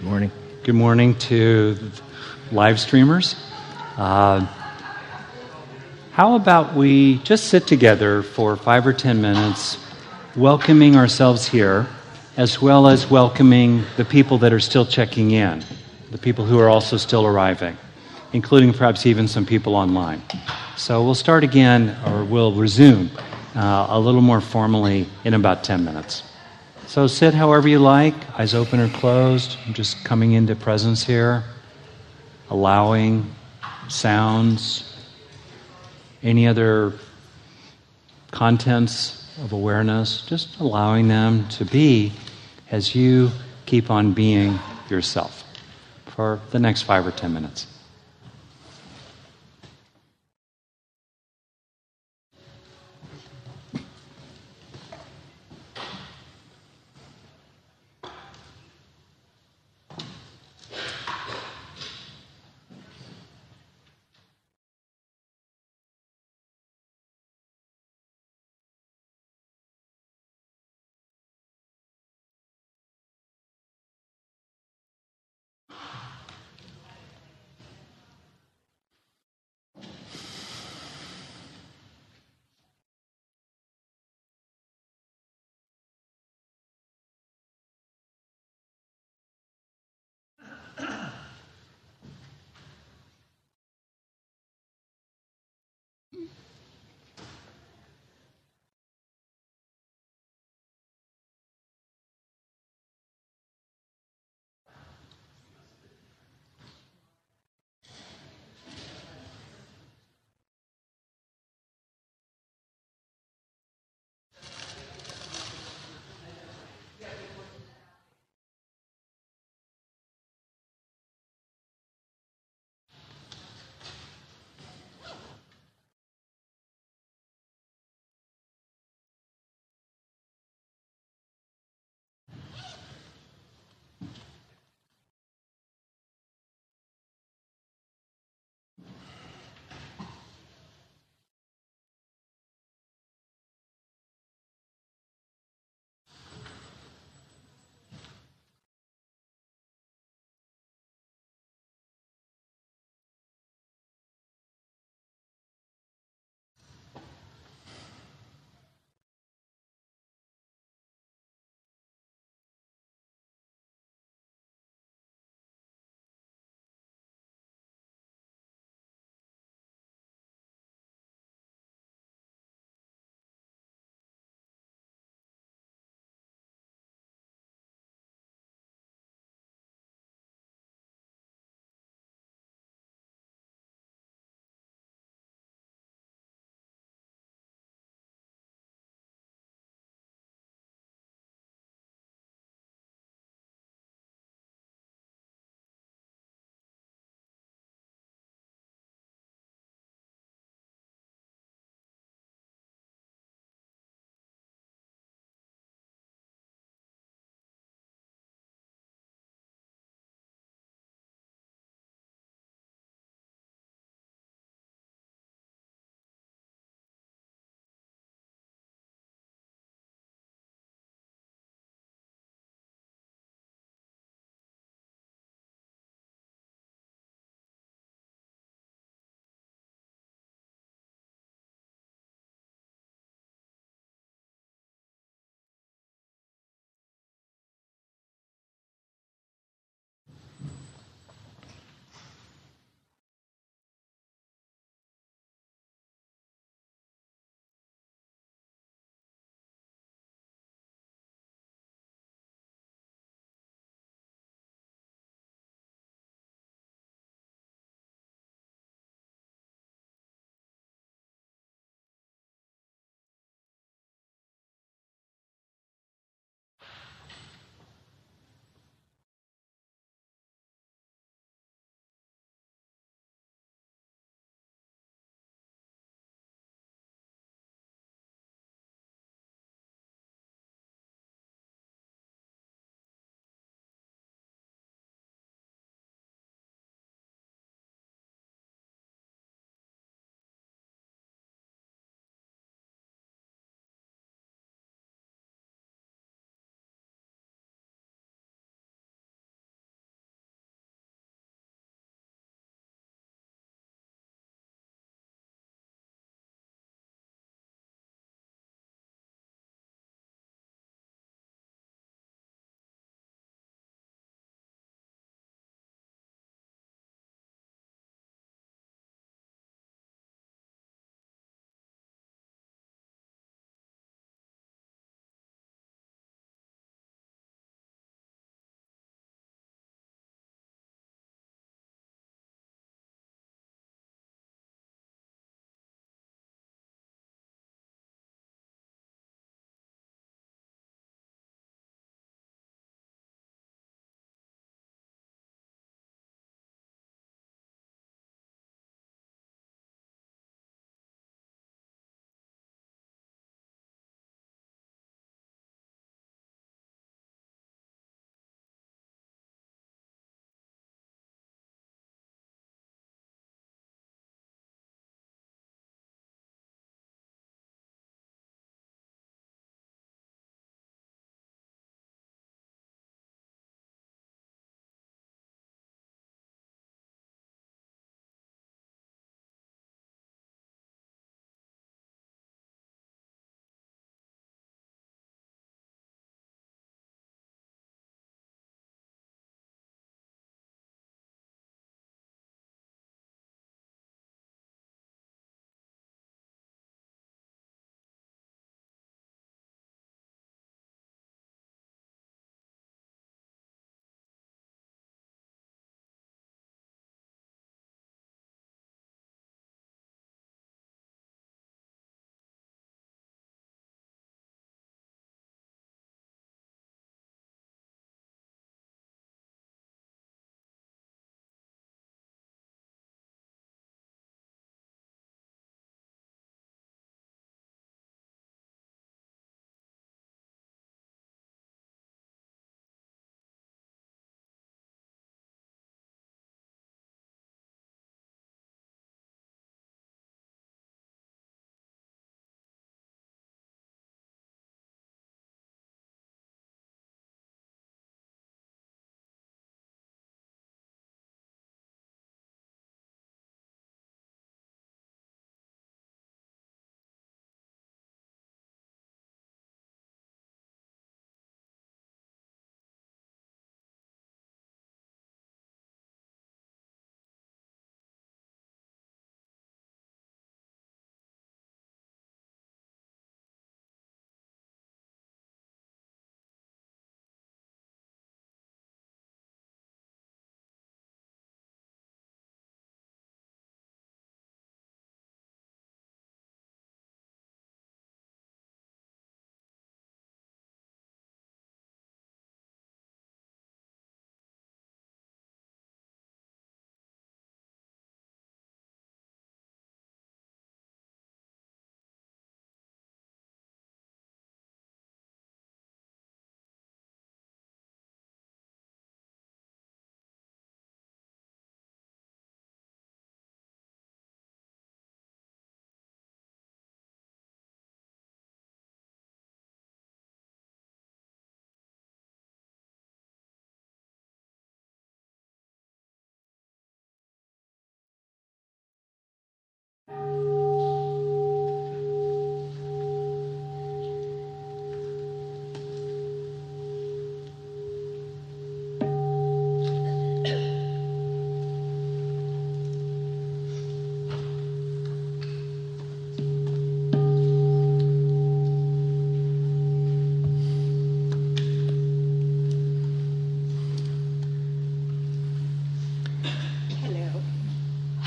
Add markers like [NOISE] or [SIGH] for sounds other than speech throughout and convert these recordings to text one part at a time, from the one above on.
Good morning. Good morning to live streamers. Uh, how about we just sit together for five or ten minutes, welcoming ourselves here, as well as welcoming the people that are still checking in, the people who are also still arriving, including perhaps even some people online. So we'll start again, or we'll resume uh, a little more formally in about 10 minutes. So sit however you like, eyes open or closed. I'm just coming into presence here, allowing sounds, any other contents of awareness, just allowing them to be as you keep on being yourself for the next five or ten minutes.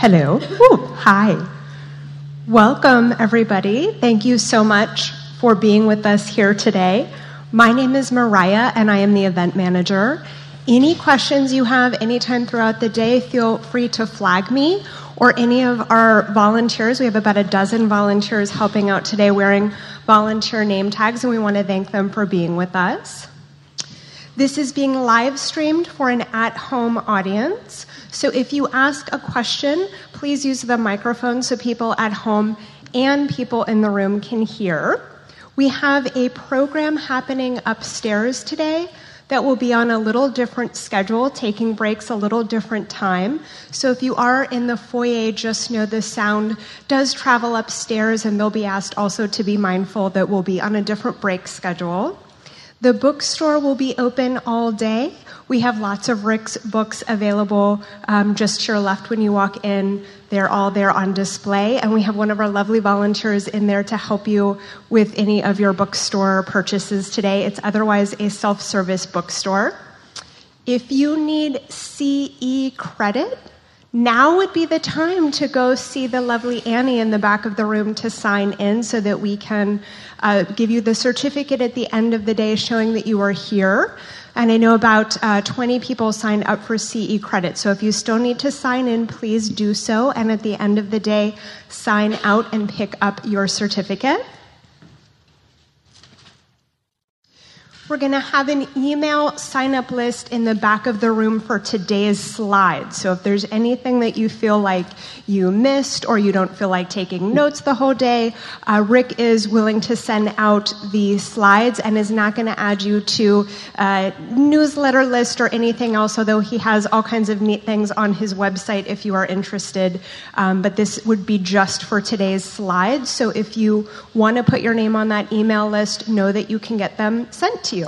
Hello. Ooh, hi. Welcome, everybody. Thank you so much for being with us here today. My name is Mariah, and I am the event manager. Any questions you have anytime throughout the day, feel free to flag me or any of our volunteers. We have about a dozen volunteers helping out today wearing volunteer name tags, and we want to thank them for being with us. This is being live streamed for an at home audience. So if you ask a question, please use the microphone so people at home and people in the room can hear. We have a program happening upstairs today that will be on a little different schedule, taking breaks a little different time. So if you are in the foyer, just know the sound does travel upstairs, and they'll be asked also to be mindful that we'll be on a different break schedule. The bookstore will be open all day. We have lots of Rick's books available um, just to your left when you walk in. They're all there on display, and we have one of our lovely volunteers in there to help you with any of your bookstore purchases today. It's otherwise a self service bookstore. If you need CE credit, now would be the time to go see the lovely Annie in the back of the room to sign in so that we can uh, give you the certificate at the end of the day showing that you are here. And I know about uh, 20 people signed up for CE credit. So if you still need to sign in, please do so. And at the end of the day, sign out and pick up your certificate. We're going to have an email sign up list in the back of the room for today's slides. So if there's anything that you feel like you missed or you don't feel like taking notes the whole day, uh, Rick is willing to send out the slides and is not going to add you to a newsletter list or anything else, although he has all kinds of neat things on his website if you are interested. Um, but this would be just for today's slides. So if you want to put your name on that email list, know that you can get them sent to you.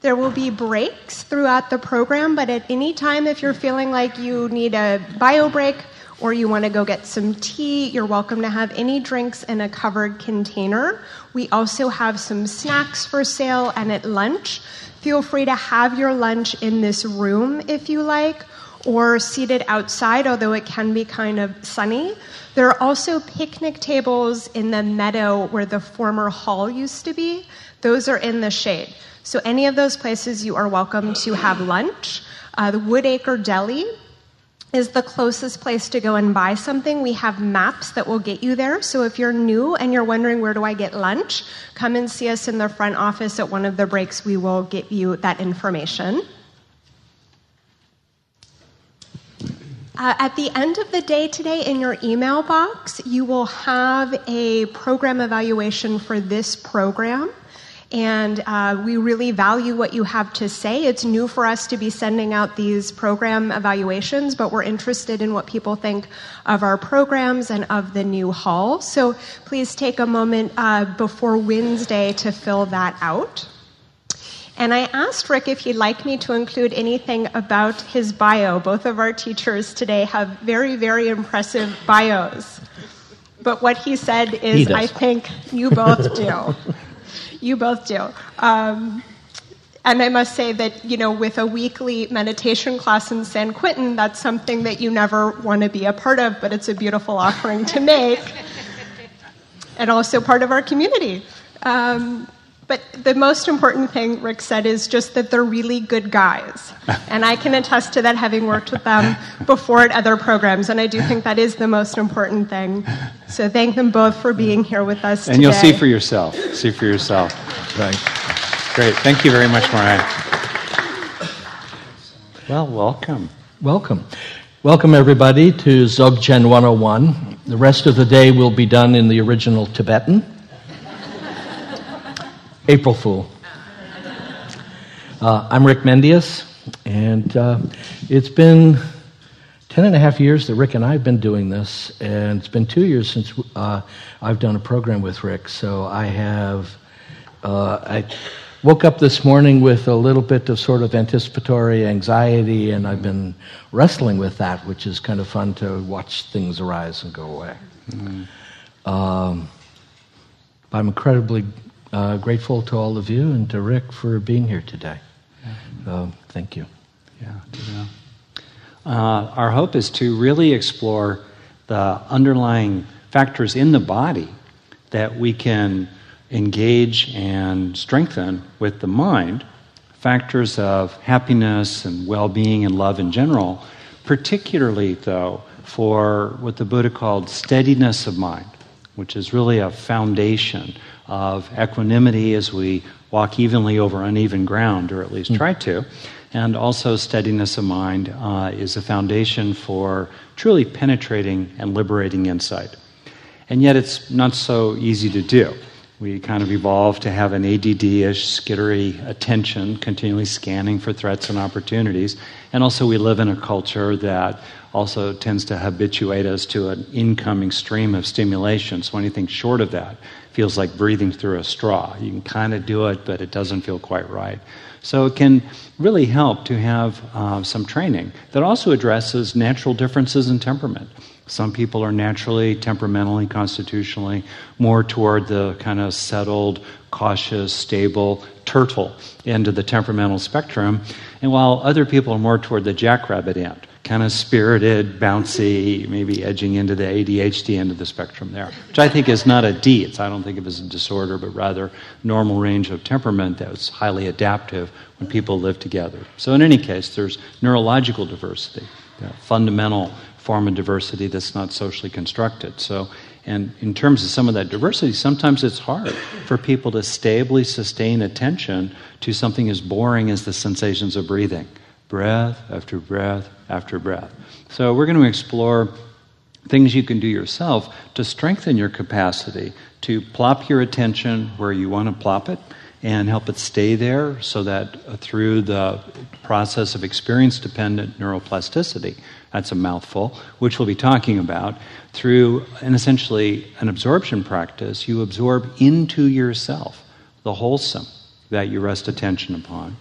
There will be breaks throughout the program, but at any time, if you're feeling like you need a bio break or you want to go get some tea, you're welcome to have any drinks in a covered container. We also have some snacks for sale, and at lunch, feel free to have your lunch in this room if you like, or seated outside, although it can be kind of sunny. There are also picnic tables in the meadow where the former hall used to be. Those are in the shade. So, any of those places you are welcome to have lunch. Uh, the Woodacre Deli is the closest place to go and buy something. We have maps that will get you there. So if you're new and you're wondering where do I get lunch, come and see us in the front office at one of the breaks. We will get you that information. Uh, at the end of the day today, in your email box, you will have a program evaluation for this program. And uh, we really value what you have to say. It's new for us to be sending out these program evaluations, but we're interested in what people think of our programs and of the new hall. So please take a moment uh, before Wednesday to fill that out. And I asked Rick if he'd like me to include anything about his bio. Both of our teachers today have very, very impressive bios. But what he said is, He I think you both [LAUGHS] do. you both do. Um, and I must say that, you know, with a weekly meditation class in San Quentin, that's something that you never want to be a part of, but it's a beautiful offering to make. [LAUGHS] and also part of our community. Um, but the most important thing Rick said is just that they're really good guys. [LAUGHS] And I can attest to that having worked with them before at other programs. And I do think that is the most important thing. So thank them both for being here with us And today. you'll see for yourself. See for yourself. Right. Great. Thank you very much, Mariah. Well, welcome. Welcome. Welcome, everybody, to Dzogchen 101. The rest of the day will be done in the original Tibetan. April Fool. Uh, I'm Rick Mendius, and uh, it's been 10 and a half years that Rick and I have been doing this, and it's been two years since uh, I've done a program with Rick. So I have, uh, I woke up this morning with a little bit of sort of anticipatory anxiety, and I've been wrestling with that, which is kind of fun to watch things arise and go away. Um, I'm incredibly uh, grateful to all of you and to Rick for being here today. Uh, thank you. Yeah. yeah. uh, our hope is to really explore the underlying factors in the body that we can engage and strengthen with the mind, factors of happiness and well being and love in general, particularly, though, for what the Buddha called steadiness of mind, which is really a foundation of equanimity as we walk evenly over uneven ground, or at least try to. And also, steadiness of mind uh, is a foundation for truly penetrating and liberating insight. And yet, it's not so easy to do. We kind of evolved to have an ADD ish, skittery attention, continually scanning for threats and opportunities. And also, we live in a culture that also tends to habituate us to an incoming stream of stimulation. So, anything short of that feels like breathing through a straw. You can kind of do it, but it doesn't feel quite right. So, it can really help to have uh, some training that also addresses natural differences in temperament. Some people are naturally, temperamentally, constitutionally more toward the kind of settled, cautious, stable turtle end of the temperamental spectrum, and while other people are more toward the jackrabbit end, kind of spirited, bouncy, maybe edging into the ADHD end of the spectrum there, which I think is not a D. It's, I don't think of it as a disorder, but rather normal range of temperament that's highly adaptive when people live together. So in any case, there's neurological diversity, fundamental form of diversity that's not socially constructed. So, and in terms of some of that diversity, sometimes it's hard for people to stably sustain attention to something as boring as the sensations of breathing breath after breath after breath. So, we're going to explore things you can do yourself to strengthen your capacity to plop your attention where you want to plop it and help it stay there so that through the process of experience dependent neuroplasticity, that's a mouthful, which we'll be talking about, through an essentially an absorption practice, you absorb into yourself the wholesome that you rest attention upon.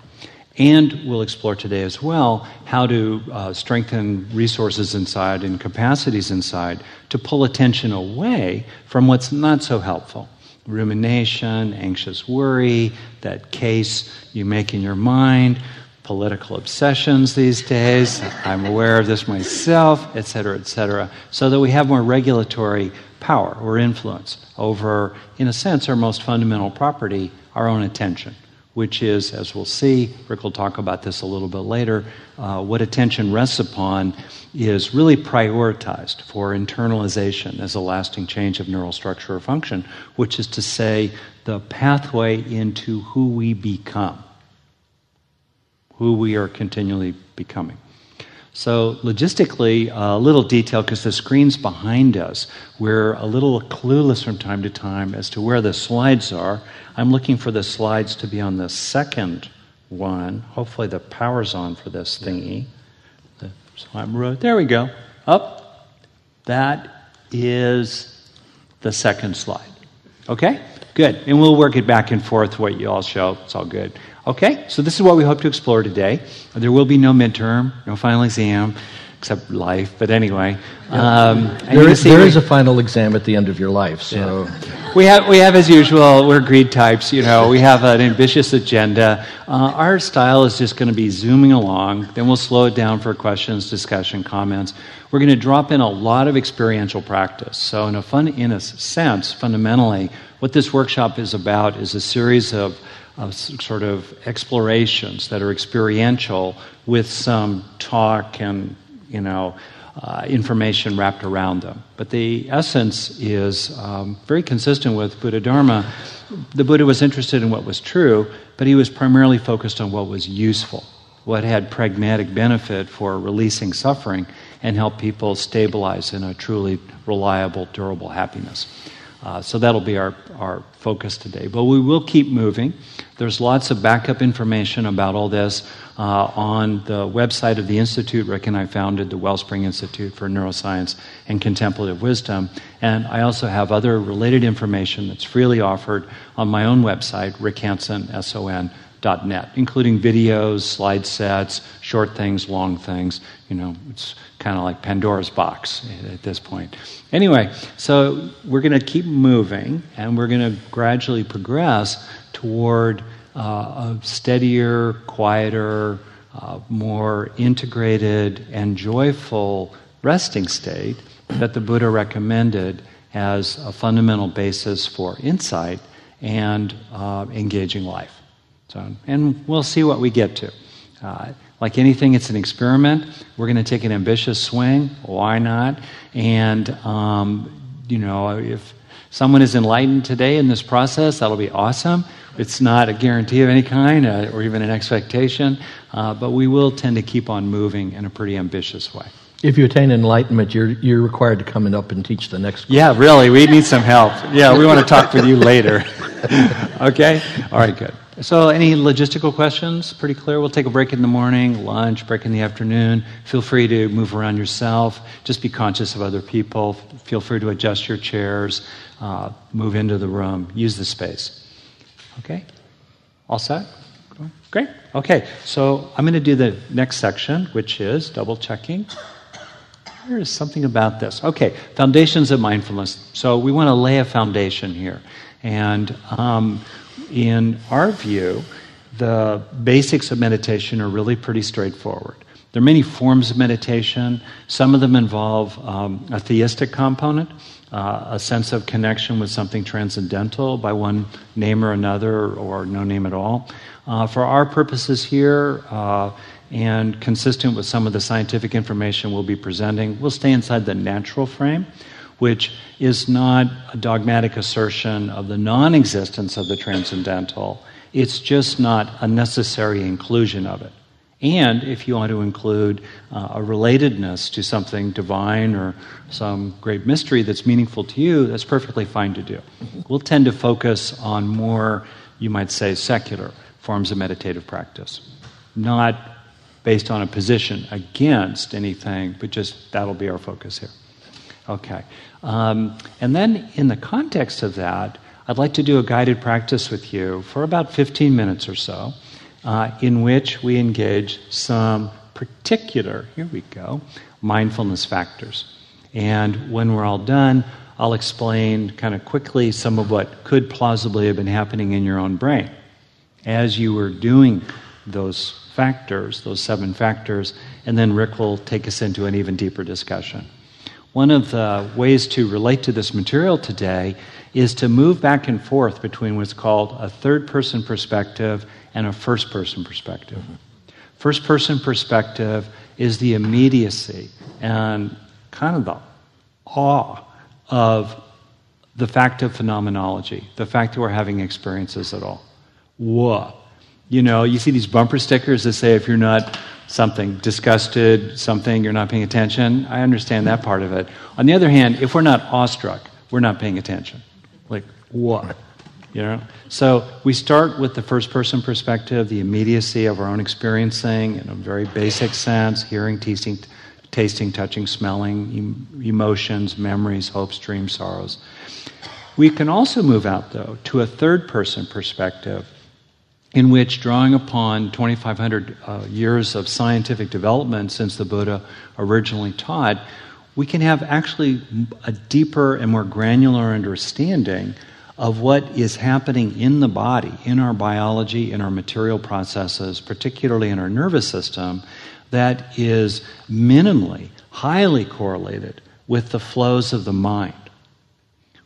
And we'll explore today as well how to uh, strengthen resources inside and capacities inside to pull attention away from what's not so helpful rumination, anxious worry, that case you make in your mind, political obsessions these days. I'm aware of this myself, et cetera, et cetera, so that we have more regulatory power or influence over, in a sense, our most fundamental property, our own attention, which is, as we'll see, Rick will talk about this a little bit later, uh, what attention rests upon is really prioritized for internalization as a lasting change of neural structure or function, which is to say, the pathway into who we become who we are continually becoming. So, logistically, a little detail because the screen's behind us. We're a little clueless from time to time as to where the slides are. I'm looking for the slides to be on the second one. Hopefully, the power's on for this thingy. So I'm there we go. Up. That is the second slide. Okay? Good. And we'll work it back and forth what you all show. It's all good. Okay, so this is what we hope to explore today. There will be no midterm, no final exam, except life. But anyway, um, there, is, there is a final exam at the end of your life. So yeah. we have we have as usual. We're greed types. You know, we have an ambitious agenda. Uh, our style is just going to be zooming along. Then we'll slow it down for questions, discussion, comments. We're going to drop in a lot of experiential practice. So in a fun, in a sense, fundamentally, what this workshop is about is a series of of sort of explorations that are experiential with some talk and you know uh, information wrapped around them. But the essence is um, very consistent with Buddha Dharma. The Buddha was interested in what was true, but he was primarily focused on what was useful, what had pragmatic benefit for releasing suffering and help people stabilize in a truly reliable, durable happiness. Uh, so that'll be our, our focus today. But we will keep moving. There's lots of backup information about all this uh, on the website of the Institute. Rick and I founded the Wellspring Institute for Neuroscience and Contemplative Wisdom. And I also have other related information that's freely offered on my own website, rickhanson.net, including videos, slide sets, short things, long things. You know, it's kind of like Pandora's box at this point. Anyway, so we're going to keep moving and we're going to gradually progress toward uh, a steadier, quieter, uh, more integrated and joyful resting state that the Buddha recommended as a fundamental basis for insight and uh, engaging life. So, and we'll see what we get to. Uh, like anything, it's an experiment. We're going to take an ambitious swing. Why not? And, um, you know, if someone is enlightened today in this process, that'll be awesome. It's not a guarantee of any kind uh, or even an expectation, uh, but we will tend to keep on moving in a pretty ambitious way. If you attain enlightenment, you're, you're required to come up and teach the next. Yeah, really, we need some help. Yeah, we want to talk with you later. [LAUGHS] okay? All right, good. So, any logistical questions? Pretty clear. We'll take a break in the morning, lunch, break in the afternoon. Feel free to move around yourself. Just be conscious of other people. Feel free to adjust your chairs, uh, move into the room, use the space. Okay? All set? Great. Okay, so I'm going to do the next section, which is double checking. There is something about this. Okay, foundations of mindfulness. So we want to lay a foundation here. And um, in our view, the basics of meditation are really pretty straightforward. There are many forms of meditation. Some of them involve um, a theistic component, uh, a sense of connection with something transcendental by one name or another, or no name at all. Uh, for our purposes here, uh, and consistent with some of the scientific information we'll be presenting, we'll stay inside the natural frame which is not a dogmatic assertion of the non existence of the transcendental. It's just not a necessary inclusion of it. And if you want to include uh, a relatedness to something divine or some great mystery that's meaningful to you, that's perfectly fine to do. We'll tend to focus on more, you might say, secular forms of meditative practice, not based on a position against anything, but just that'll be our focus here. Okay. Um, and then, in the context of that, I'd like to do a guided practice with you for about 15 minutes or so, uh, in which we engage some particular, here we go, mindfulness factors. And when we're all done, I'll explain kind of quickly some of what could plausibly have been happening in your own brain as you were doing those factors, those seven factors, and then Rick will take us into an even deeper discussion. One of the ways to relate to this material today is to move back and forth between what's called a third person perspective and a first person perspective. First person perspective is the immediacy and kind of the awe of the fact of phenomenology, the fact that we're having experiences at all. Whoa. You know, you see these bumper stickers that say if you're not something, disgusted, something, you're not paying attention. I understand that part of it. On the other hand, if we're not awestruck, we're not paying attention. Like, what? You know? So we start with the first person perspective, the immediacy of our own experiencing in a very basic sense hearing, tasting, tasting touching, smelling, emotions, memories, hopes, dreams, sorrows. We can also move out, though, to a third person perspective in which, drawing upon 2,500 uh, years of scientific development since the Buddha originally taught, we can have actually a deeper and more granular understanding of what is happening in the body, in our biology, in our material processes, particularly in our nervous system, that is minimally, highly correlated with the flows of the mind,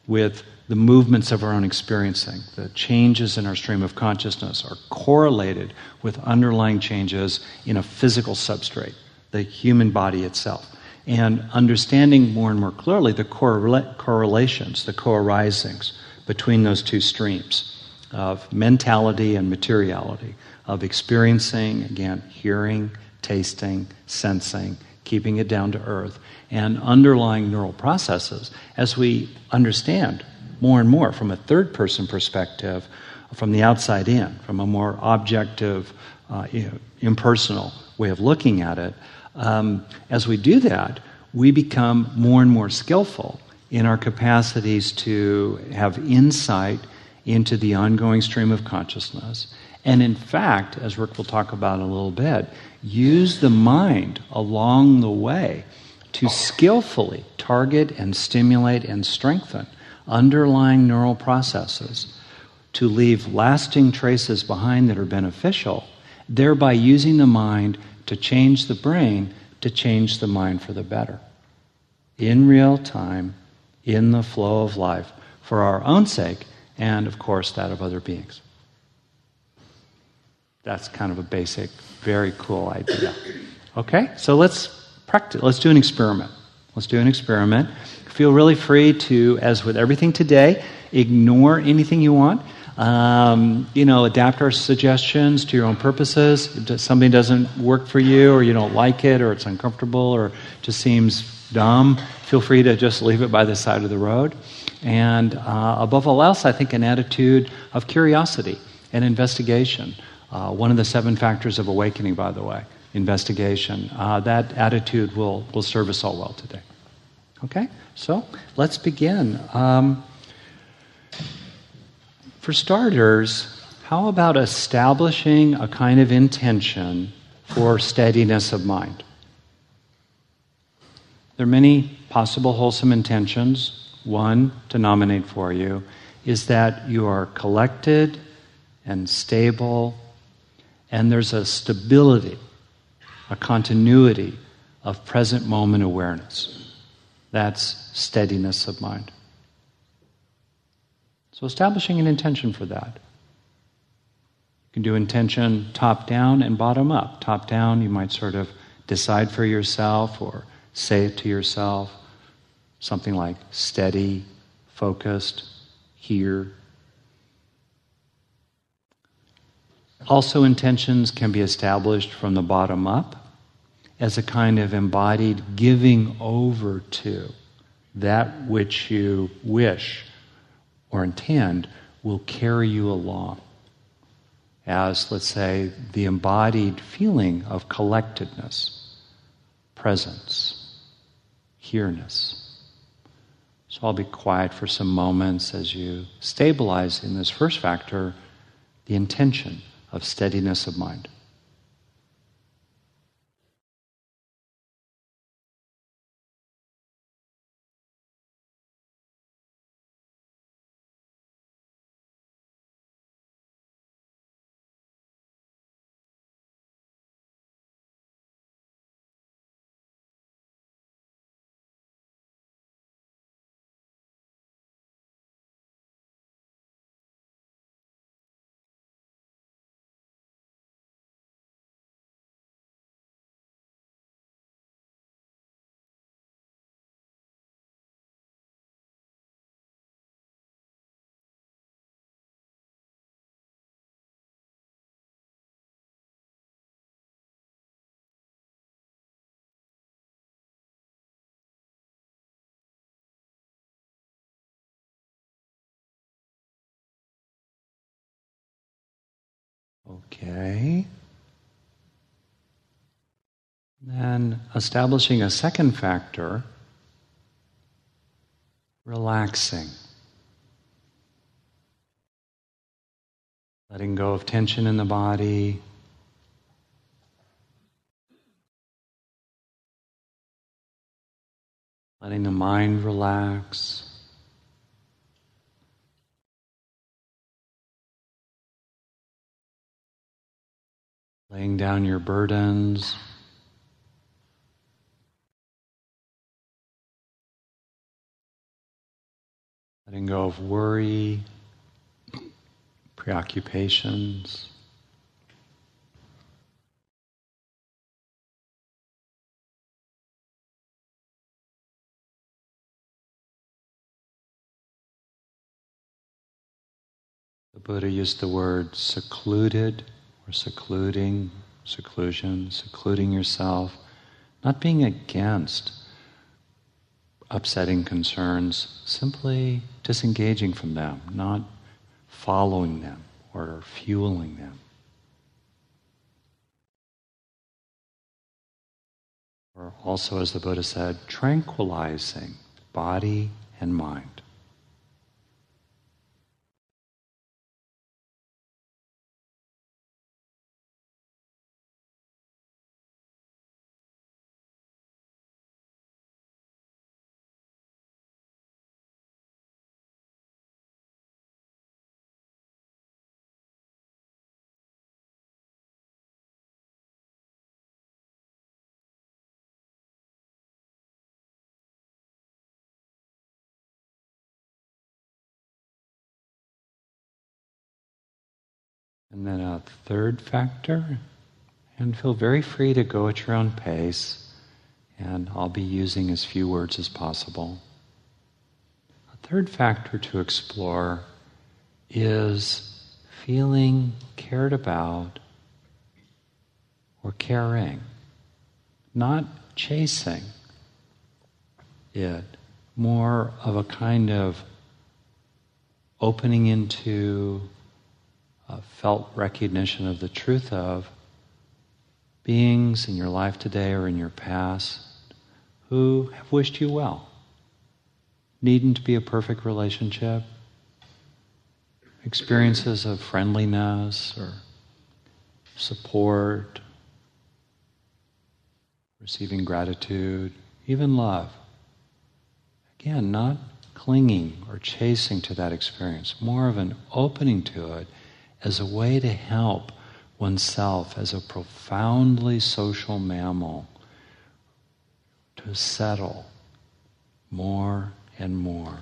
with the movements of our own experiencing, the changes in our stream of consciousness are correlated with underlying changes in a physical substrate, the human body itself. And understanding more and more clearly the correla- correlations, the co arisings between those two streams of mentality and materiality, of experiencing, again, hearing, tasting, sensing, keeping it down to earth, and underlying neural processes as we understand more and more from a third person perspective, from the outside in, from a more objective, uh, you know, impersonal way of looking at it. Um, as we do that, we become more and more skillful in our capacities to have insight into the ongoing stream of consciousness. And in fact, as Rick will talk about in a little bit, use the mind along the way to skillfully target and stimulate and strengthen underlying neural processes to leave lasting traces behind that are beneficial, thereby using the mind to change the brain to change the mind for the better. In real time, in the flow of life, for our own sake, and of course that of other beings. That's kind of a basic, very cool idea. Okay, so let's practice. Let's do an experiment. Let's do an experiment. Feel really free to, as with everything today, ignore anything you want. Um, you know, adapt our suggestions to your own purposes. If something doesn't work for you, or you don't like it, or it's uncomfortable, or just seems dumb, feel free to just leave it by the side of the road. And uh, above all else, I think an attitude of curiosity and investigation. Uh, one of the seven factors of awakening, by the way, investigation. Uh, that attitude will, will serve us all well today. Okay? So let's begin. Um, for starters, how about establishing a kind of intention for steadiness of mind? There are many possible wholesome intentions. One, to nominate for you, is that you are collected and stable, and there's a stability, a continuity of present moment awareness. That's steadiness of mind. So, establishing an intention for that. You can do intention top down and bottom up. Top down, you might sort of decide for yourself or say it to yourself. Something like steady, focused, here. Also, intentions can be established from the bottom up as a kind of embodied giving over to that which you wish or intend will carry you along as, let's say, the embodied feeling of collectedness, presence, here-ness. So I'll be quiet for some moments as you stabilize in this first factor the intention of steadiness of mind. Okay. Then establishing a second factor, relaxing. Letting go of tension in the body. Letting the mind relax. Laying down your burdens. Letting go of worry, preoccupations. The Buddha used the word secluded or secluding, seclusion, secluding yourself, not being against upsetting concerns, simply disengaging from them, not following them or fueling them. Or also, as the Buddha said, tranquilizing body and mind. And then a third factor, and feel very free to go at your own pace, and I'll be using as few words as possible. A third factor to explore is feeling cared about or caring, not chasing it, more of a kind of opening into Uh, felt recognition of the truth of beings in your life today or in your past who have wished you well. Needn't be a perfect relationship. Experiences of friendliness or support, receiving gratitude, even love. Again, not clinging or chasing to that experience, more of an opening to it as a way to help oneself as a profoundly social mammal to settle more and more.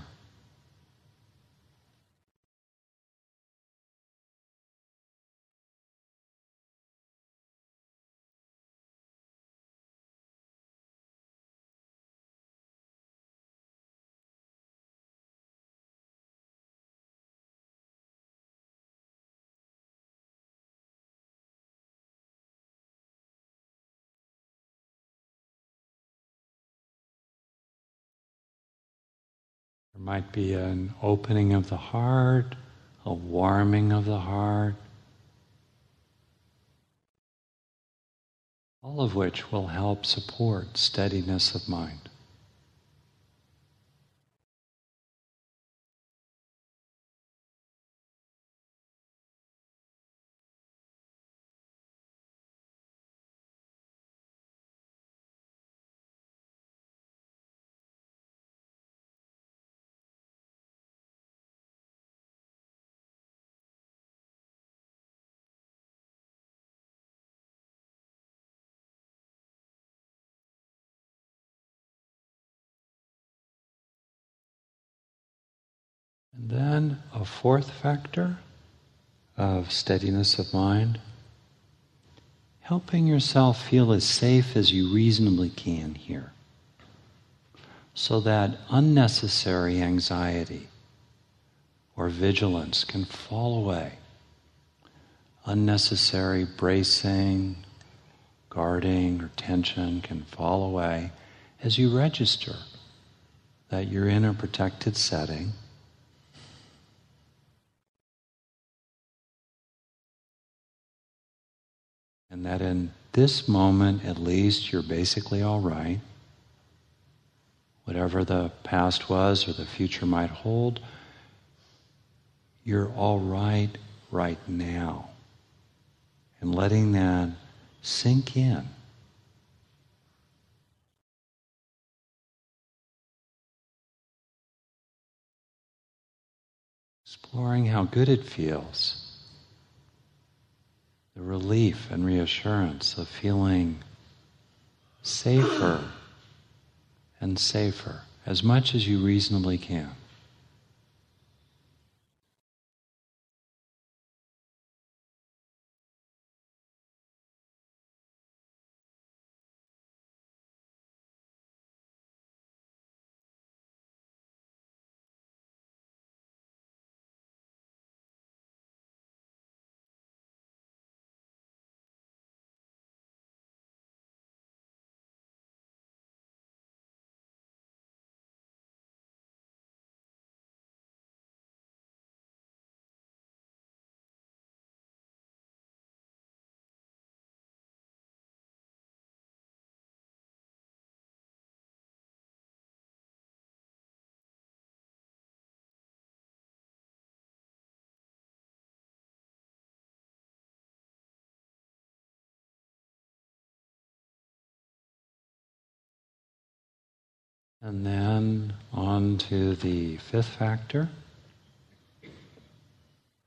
Might be an opening of the heart, a warming of the heart, all of which will help support steadiness of mind. And then a fourth factor of steadiness of mind, helping yourself feel as safe as you reasonably can here. So that unnecessary anxiety or vigilance can fall away. Unnecessary bracing, guarding, or tension can fall away as you register that you're in a protected setting And that in this moment, at least, you're basically all right. Whatever the past was or the future might hold, you're all right right now. And letting that sink in. Exploring how good it feels the relief and reassurance of feeling safer and safer as much as you reasonably can. And then on to the fifth factor.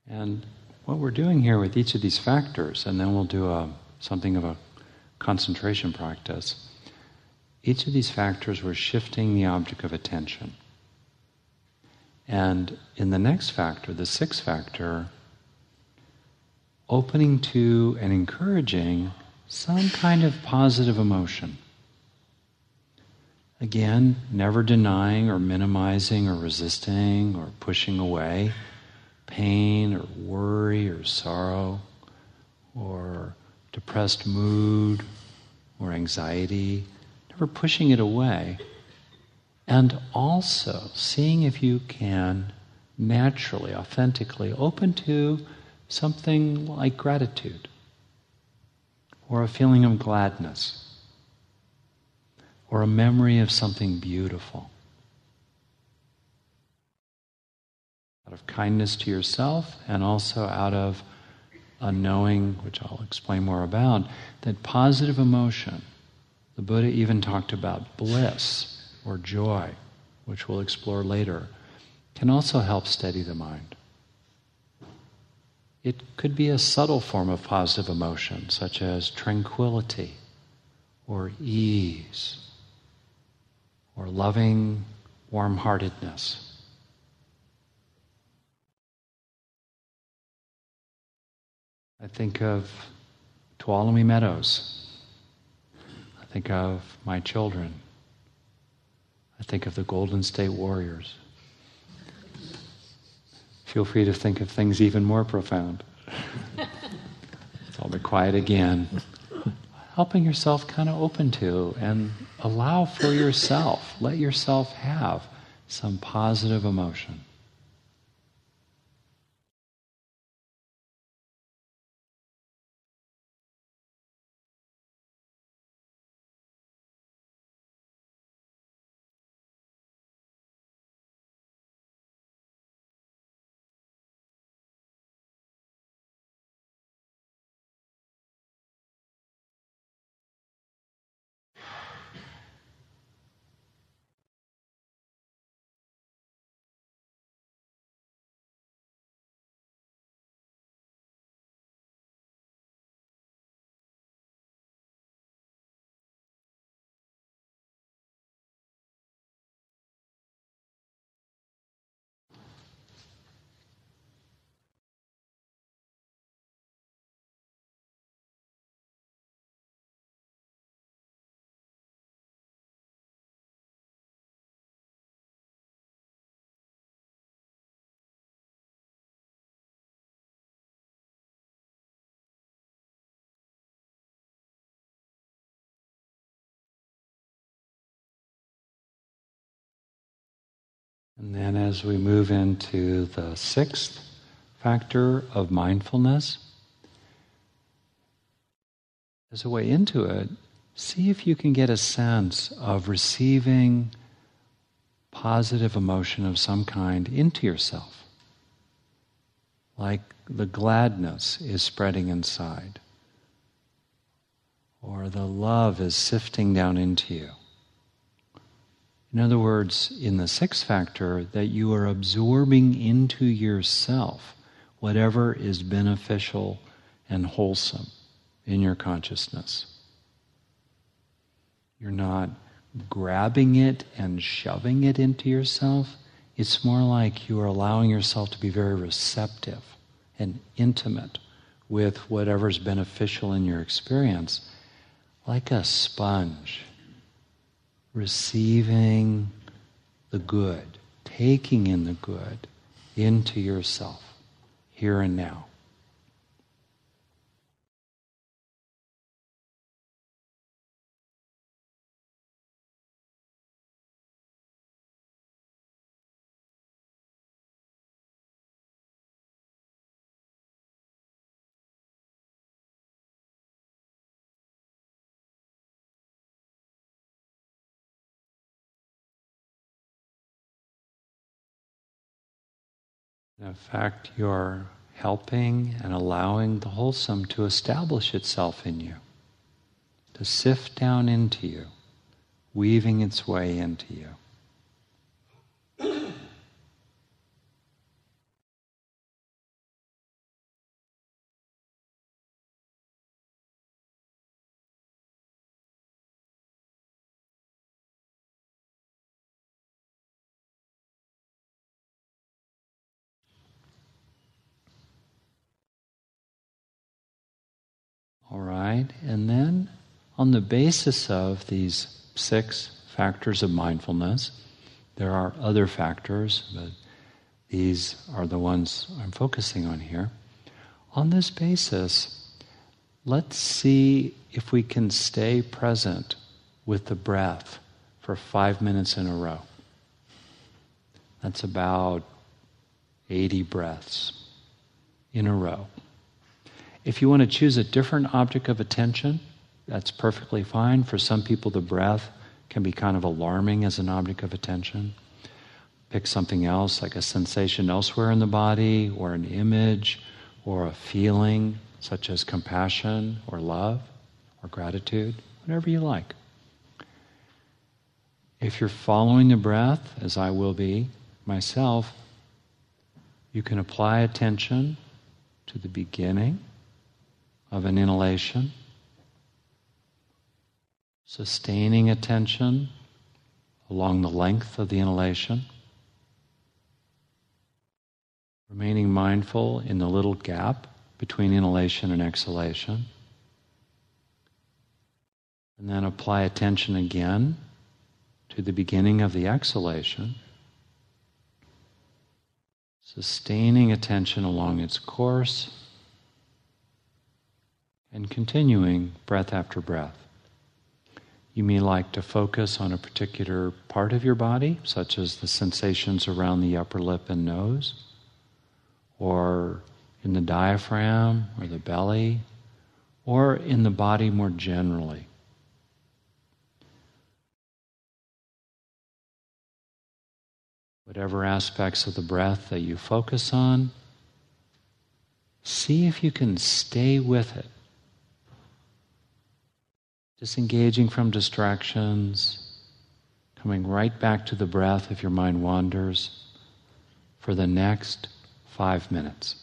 And what we're doing here with each of these factors, and then we'll do a, something of a concentration practice. Each of these factors, we're shifting the object of attention. And in the next factor, the sixth factor, opening to and encouraging some kind of positive emotion. Again, never denying or minimizing or resisting or pushing away pain or worry or sorrow or depressed mood or anxiety, never pushing it away. And also seeing if you can naturally, authentically open to something like gratitude or a feeling of gladness or a memory of something beautiful. Out of kindness to yourself and also out of a knowing, which I'll explain more about, that positive emotion, the Buddha even talked about bliss or joy, which we'll explore later, can also help steady the mind. It could be a subtle form of positive emotion, such as tranquility or ease or loving warm heartedness. I think of Tuolumne Meadows. I think of my children. I think of the Golden State Warriors. Feel free to think of things even more profound. [LAUGHS] I'll be quiet again. Helping yourself kind of open to and allow for yourself, let yourself have some positive emotion. And then as we move into the sixth factor of mindfulness, as a way into it, see if you can get a sense of receiving positive emotion of some kind into yourself. Like the gladness is spreading inside, or the love is sifting down into you. In other words, in the sixth factor, that you are absorbing into yourself whatever is beneficial and wholesome in your consciousness. You're not grabbing it and shoving it into yourself. It's more like you are allowing yourself to be very receptive and intimate with whatever's beneficial in your experience, like a sponge receiving the good, taking in the good into yourself, here and now. In fact, you're helping and allowing the wholesome to establish itself in you, to sift down into you, weaving its way into you. Right, and then on the basis of these six factors of mindfulness, there are other factors, but these are the ones I'm focusing on here. On this basis, let's see if we can stay present with the breath for five minutes in a row. That's about 80 breaths in a row. If you want to choose a different object of attention, that's perfectly fine. For some people, the breath can be kind of alarming as an object of attention. Pick something else, like a sensation elsewhere in the body, or an image, or a feeling, such as compassion, or love, or gratitude, whatever you like. If you're following the breath, as I will be myself, you can apply attention to the beginning of an inhalation, sustaining attention along the length of the inhalation, remaining mindful in the little gap between inhalation and exhalation, and then apply attention again to the beginning of the exhalation, sustaining attention along its course and continuing breath after breath. You may like to focus on a particular part of your body, such as the sensations around the upper lip and nose, or in the diaphragm or the belly, or in the body more generally. Whatever aspects of the breath that you focus on, see if you can stay with it disengaging from distractions, coming right back to the breath if your mind wanders for the next five minutes.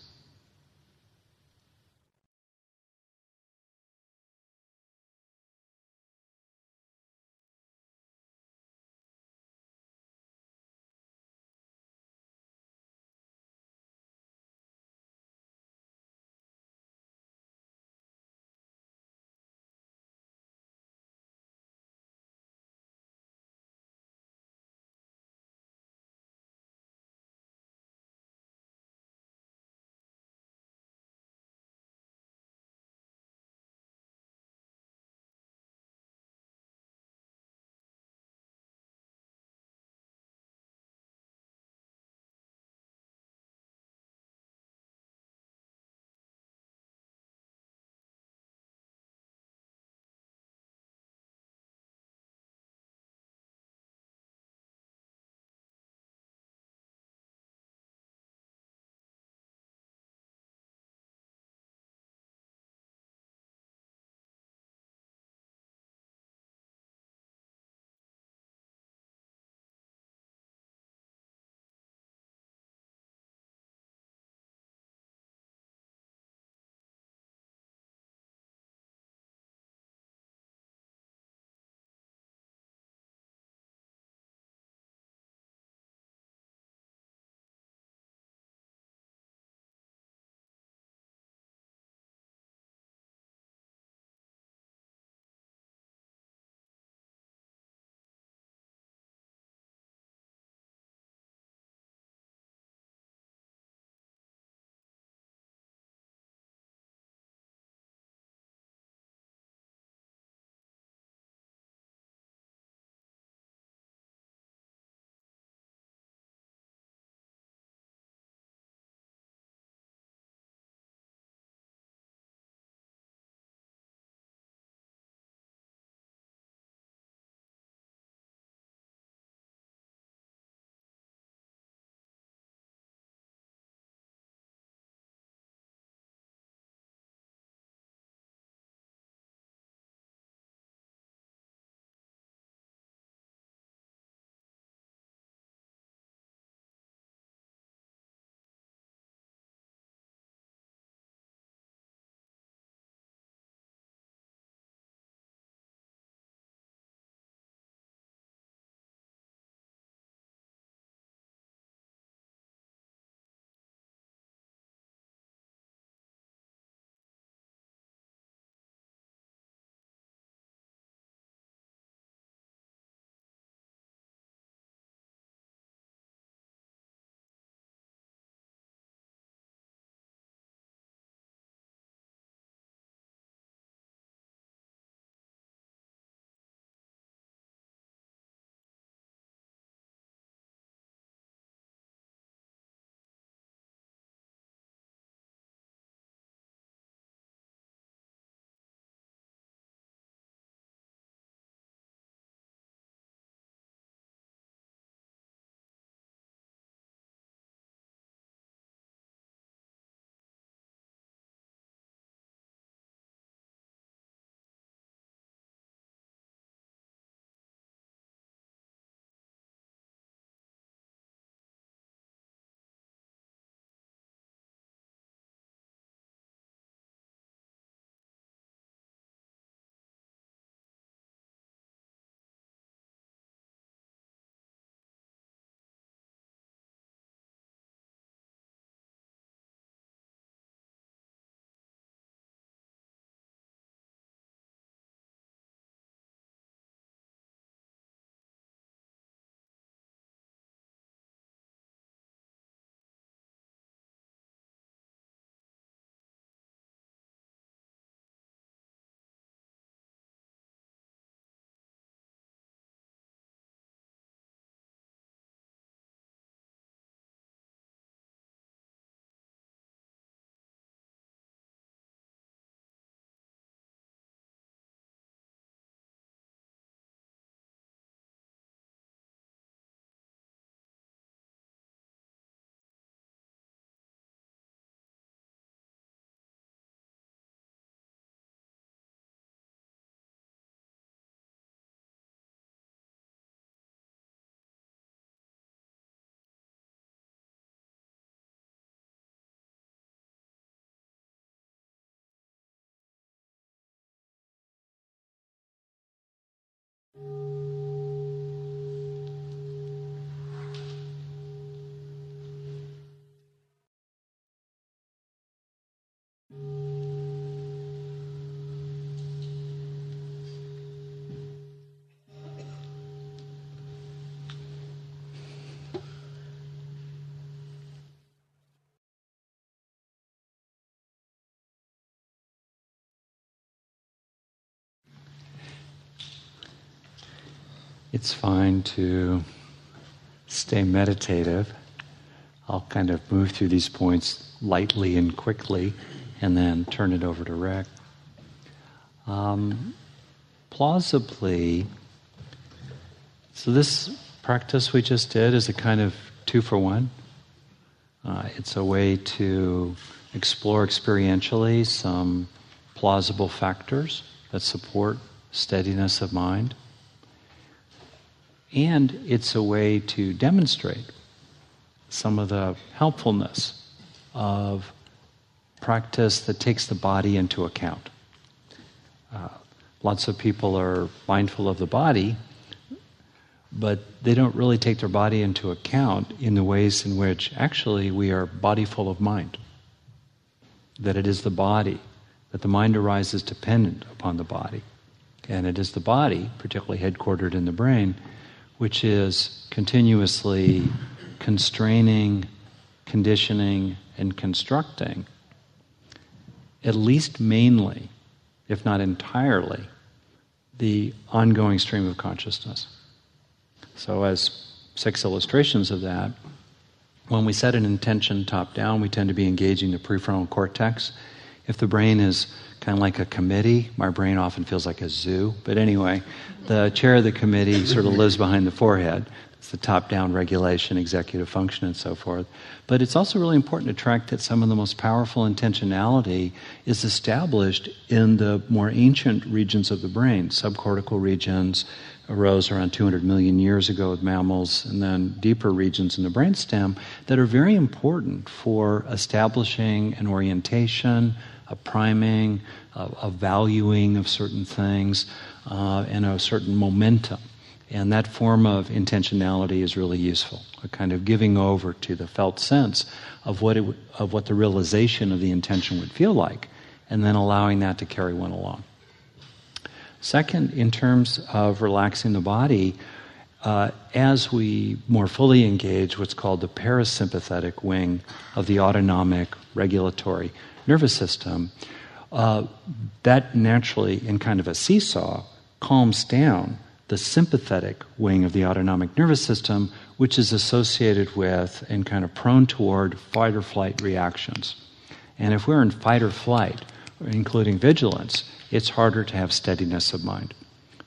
It's fine to stay meditative. I'll kind of move through these points lightly and quickly and then turn it over to Rick. Um, plausibly, so this practice we just did is a kind of two for one. Uh, it's a way to explore experientially some plausible factors that support steadiness of mind. And it's a way to demonstrate some of the helpfulness of practice that takes the body into account. Uh, lots of people are mindful of the body, but they don't really take their body into account in the ways in which actually we are body full of mind. That it is the body, that the mind arises dependent upon the body. And it is the body, particularly headquartered in the brain, which is continuously constraining, conditioning, and constructing, at least mainly, if not entirely, the ongoing stream of consciousness. So, as six illustrations of that, when we set an intention top down, we tend to be engaging the prefrontal cortex. If the brain is kind of like a committee, my brain often feels like a zoo. But anyway, the chair of the committee sort of lives behind the forehead. It's the top down regulation, executive function, and so forth. But it's also really important to track that some of the most powerful intentionality is established in the more ancient regions of the brain, subcortical regions, arose around 200 million years ago with mammals, and then deeper regions in the brainstem that are very important for establishing an orientation, a priming, a, a valuing of certain things, uh, and a certain momentum. And that form of intentionality is really useful, a kind of giving over to the felt sense of what, it, of what the realization of the intention would feel like, and then allowing that to carry one along. Second, in terms of relaxing the body, uh, as we more fully engage what's called the parasympathetic wing of the autonomic regulatory nervous system, uh, that naturally, in kind of a seesaw, calms down the sympathetic wing of the autonomic nervous system, which is associated with and kind of prone toward fight or flight reactions. And if we're in fight or flight, including vigilance, it's harder to have steadiness of mind.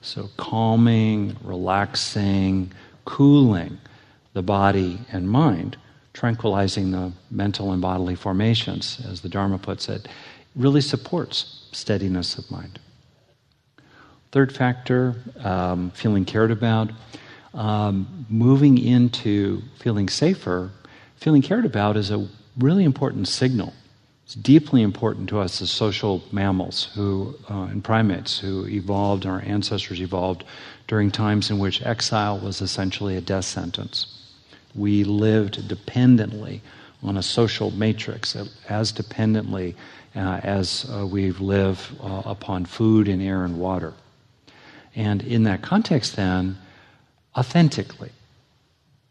So, calming, relaxing, cooling the body and mind, tranquilizing the mental and bodily formations, as the Dharma puts it, really supports steadiness of mind. Third factor, um, feeling cared about. Um, moving into feeling safer, feeling cared about is a really important signal it's deeply important to us as social mammals who, uh, and primates who evolved, and our ancestors evolved during times in which exile was essentially a death sentence. We lived dependently on a social matrix, as dependently uh, as uh, we live uh, upon food and air and water. And in that context, then, authentically,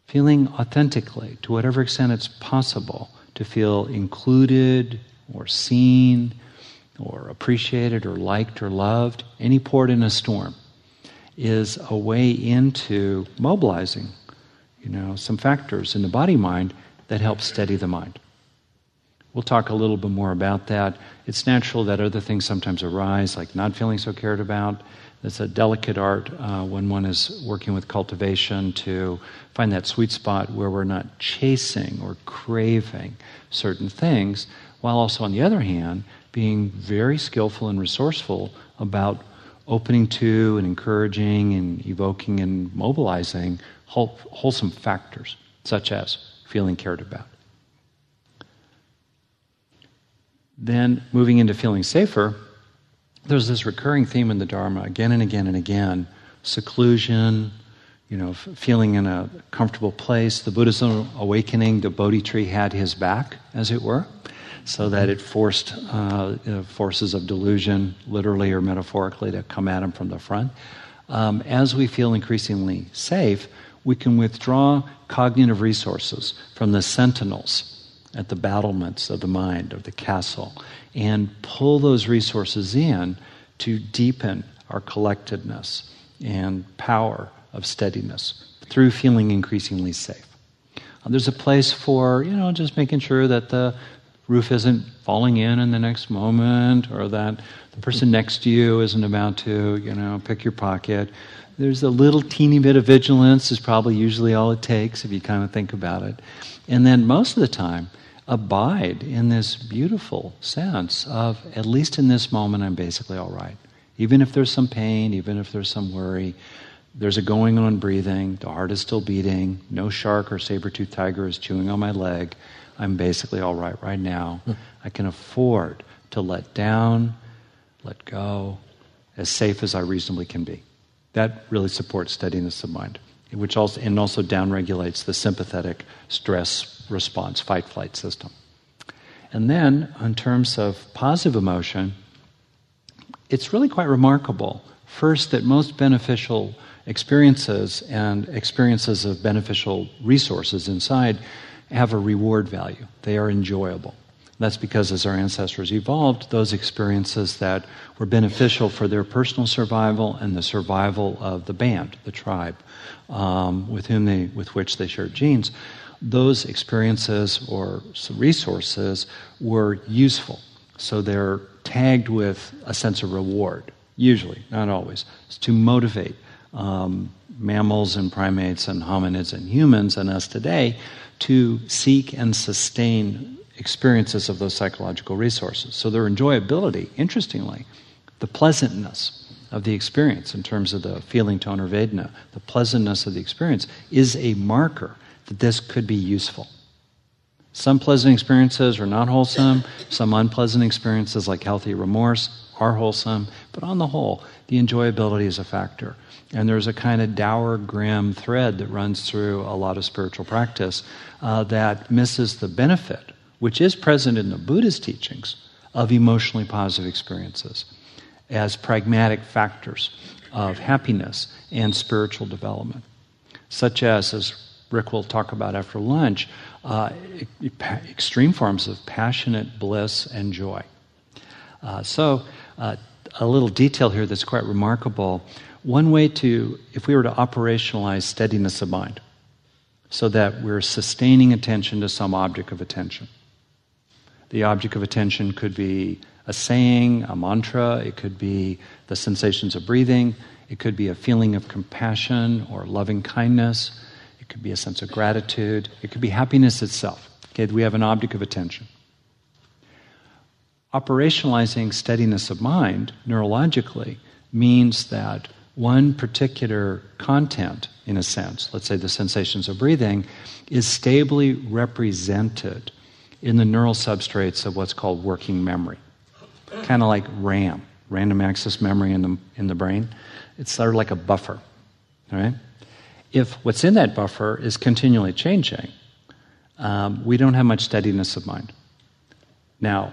feeling authentically, to whatever extent it's possible, to feel included, or seen or appreciated or liked or loved, any port in a storm, is a way into mobilizing, you know, some factors in the body mind that help steady the mind. We'll talk a little bit more about that. It's natural that other things sometimes arise, like not feeling so cared about. It's a delicate art uh, when one is working with cultivation to find that sweet spot where we're not chasing or craving certain things, while also, on the other hand, being very skillful and resourceful about opening to and encouraging and evoking and mobilizing wholesome factors, such as feeling cared about. Then, moving into feeling safer, there's this recurring theme in the Dharma again and again and again seclusion, you know, feeling in a comfortable place. The Buddhism awakening, the Bodhi tree had his back, as it were so that it forced uh, forces of delusion, literally or metaphorically, to come at him from the front. Um, as we feel increasingly safe, we can withdraw cognitive resources from the sentinels at the battlements of the mind, of the castle, and pull those resources in to deepen our collectedness and power of steadiness through feeling increasingly safe. Uh, there's a place for, you know, just making sure that the roof isn't falling in in the next moment or that the person next to you isn't about to, you know, pick your pocket. There's a little teeny bit of vigilance is probably usually all it takes if you kind of think about it. And then most of the time, abide in this beautiful sense of, at least in this moment, I'm basically all right. Even if there's some pain, even if there's some worry, there's a going on breathing, the heart is still beating, no shark or saber-toothed tiger is chewing on my leg. I'm basically all right right now. Hmm. I can afford to let down, let go, as safe as I reasonably can be. That really supports steadiness of mind, which also and also downregulates the sympathetic stress response, fight flight system. And then, in terms of positive emotion, it's really quite remarkable. First, that most beneficial experiences and experiences of beneficial resources inside have a reward value. They are enjoyable. That's because as our ancestors evolved, those experiences that were beneficial for their personal survival and the survival of the band, the tribe, um, with whom they, with which they shared genes, those experiences or resources were useful. So they're tagged with a sense of reward, usually, not always, to motivate um, mammals and primates and hominids and humans and us today to seek and sustain experiences of those psychological resources. So their enjoyability, interestingly, the pleasantness of the experience in terms of the feeling tone or Vedana, the pleasantness of the experience is a marker that this could be useful. Some pleasant experiences are not wholesome, some unpleasant experiences, like healthy remorse, are wholesome, but on the whole, the enjoyability is a factor. And there's a kind of dour, grim thread that runs through a lot of spiritual practice uh, that misses the benefit, which is present in the Buddha's teachings, of emotionally positive experiences as pragmatic factors of happiness and spiritual development, such as, as Rick will talk about after lunch, uh, extreme forms of passionate bliss and joy. Uh, so, uh, a little detail here that's quite remarkable. One way to, if we were to operationalize steadiness of mind, so that we're sustaining attention to some object of attention. The object of attention could be a saying, a mantra, it could be the sensations of breathing, it could be a feeling of compassion or loving kindness, it could be a sense of gratitude, it could be happiness itself. Okay, we have an object of attention. Operationalizing steadiness of mind neurologically means that one particular content, in a sense, let's say the sensations of breathing, is stably represented in the neural substrates of what's called working memory. Kind of like RAM, random access memory in the, in the brain. It's sort of like a buffer. All right? If what's in that buffer is continually changing, um, we don't have much steadiness of mind. Now,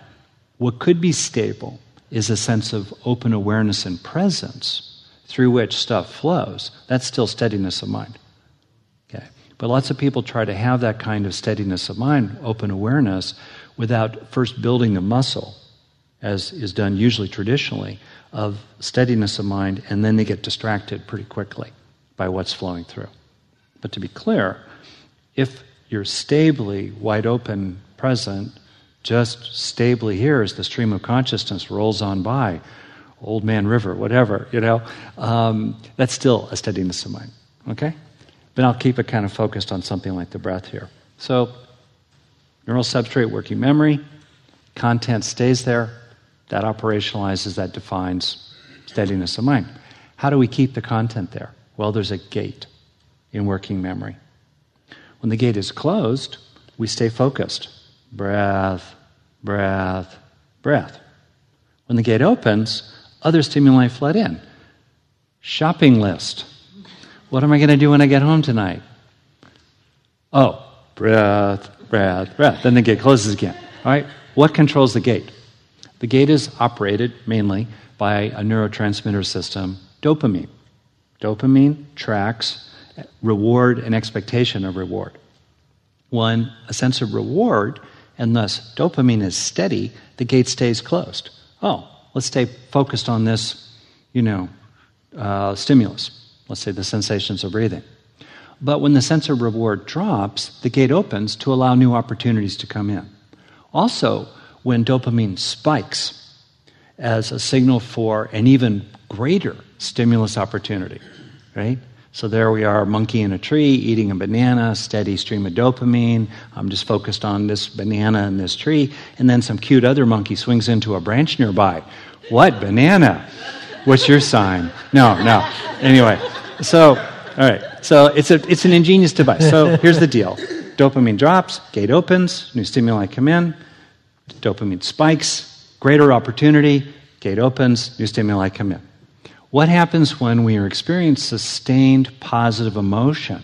what could be stable is a sense of open awareness and presence through which stuff flows. That's still steadiness of mind. Okay. But lots of people try to have that kind of steadiness of mind, open awareness, without first building the muscle, as is done usually traditionally, of steadiness of mind, and then they get distracted pretty quickly by what's flowing through. But to be clear, if you're stably wide open present, just stably here as the stream of consciousness rolls on by, Old Man River, whatever, you know, um, that's still a steadiness of mind, okay? But I'll keep it kind of focused on something like the breath here. So, neural substrate working memory, content stays there, that operationalizes, that defines steadiness of mind. How do we keep the content there? Well, there's a gate in working memory. When the gate is closed, we stay focused breath, breath, breath. When the gate opens, other stimuli flood in. Shopping list. What am I going to do when I get home tonight? Oh, breath, breath, breath. Then the gate closes again. All right? What controls the gate? The gate is operated mainly by a neurotransmitter system, dopamine. Dopamine tracks reward and expectation of reward. When a sense of reward and thus dopamine is steady, the gate stays closed. Oh, let's stay focused on this, you know, uh, stimulus. let's say the sensations of breathing. But when the sense of reward drops, the gate opens to allow new opportunities to come in. Also, when dopamine spikes as a signal for an even greater stimulus opportunity, right? So there we are, monkey in a tree, eating a banana, steady stream of dopamine. I'm just focused on this banana and this tree. And then some cute other monkey swings into a branch nearby. What banana? What's your sign? No, no. Anyway, so, all right. So it's, a, it's an ingenious device. So here's the deal dopamine drops, gate opens, new stimuli come in, dopamine spikes, greater opportunity, gate opens, new stimuli come in. What happens when we are experiencing sustained positive emotion,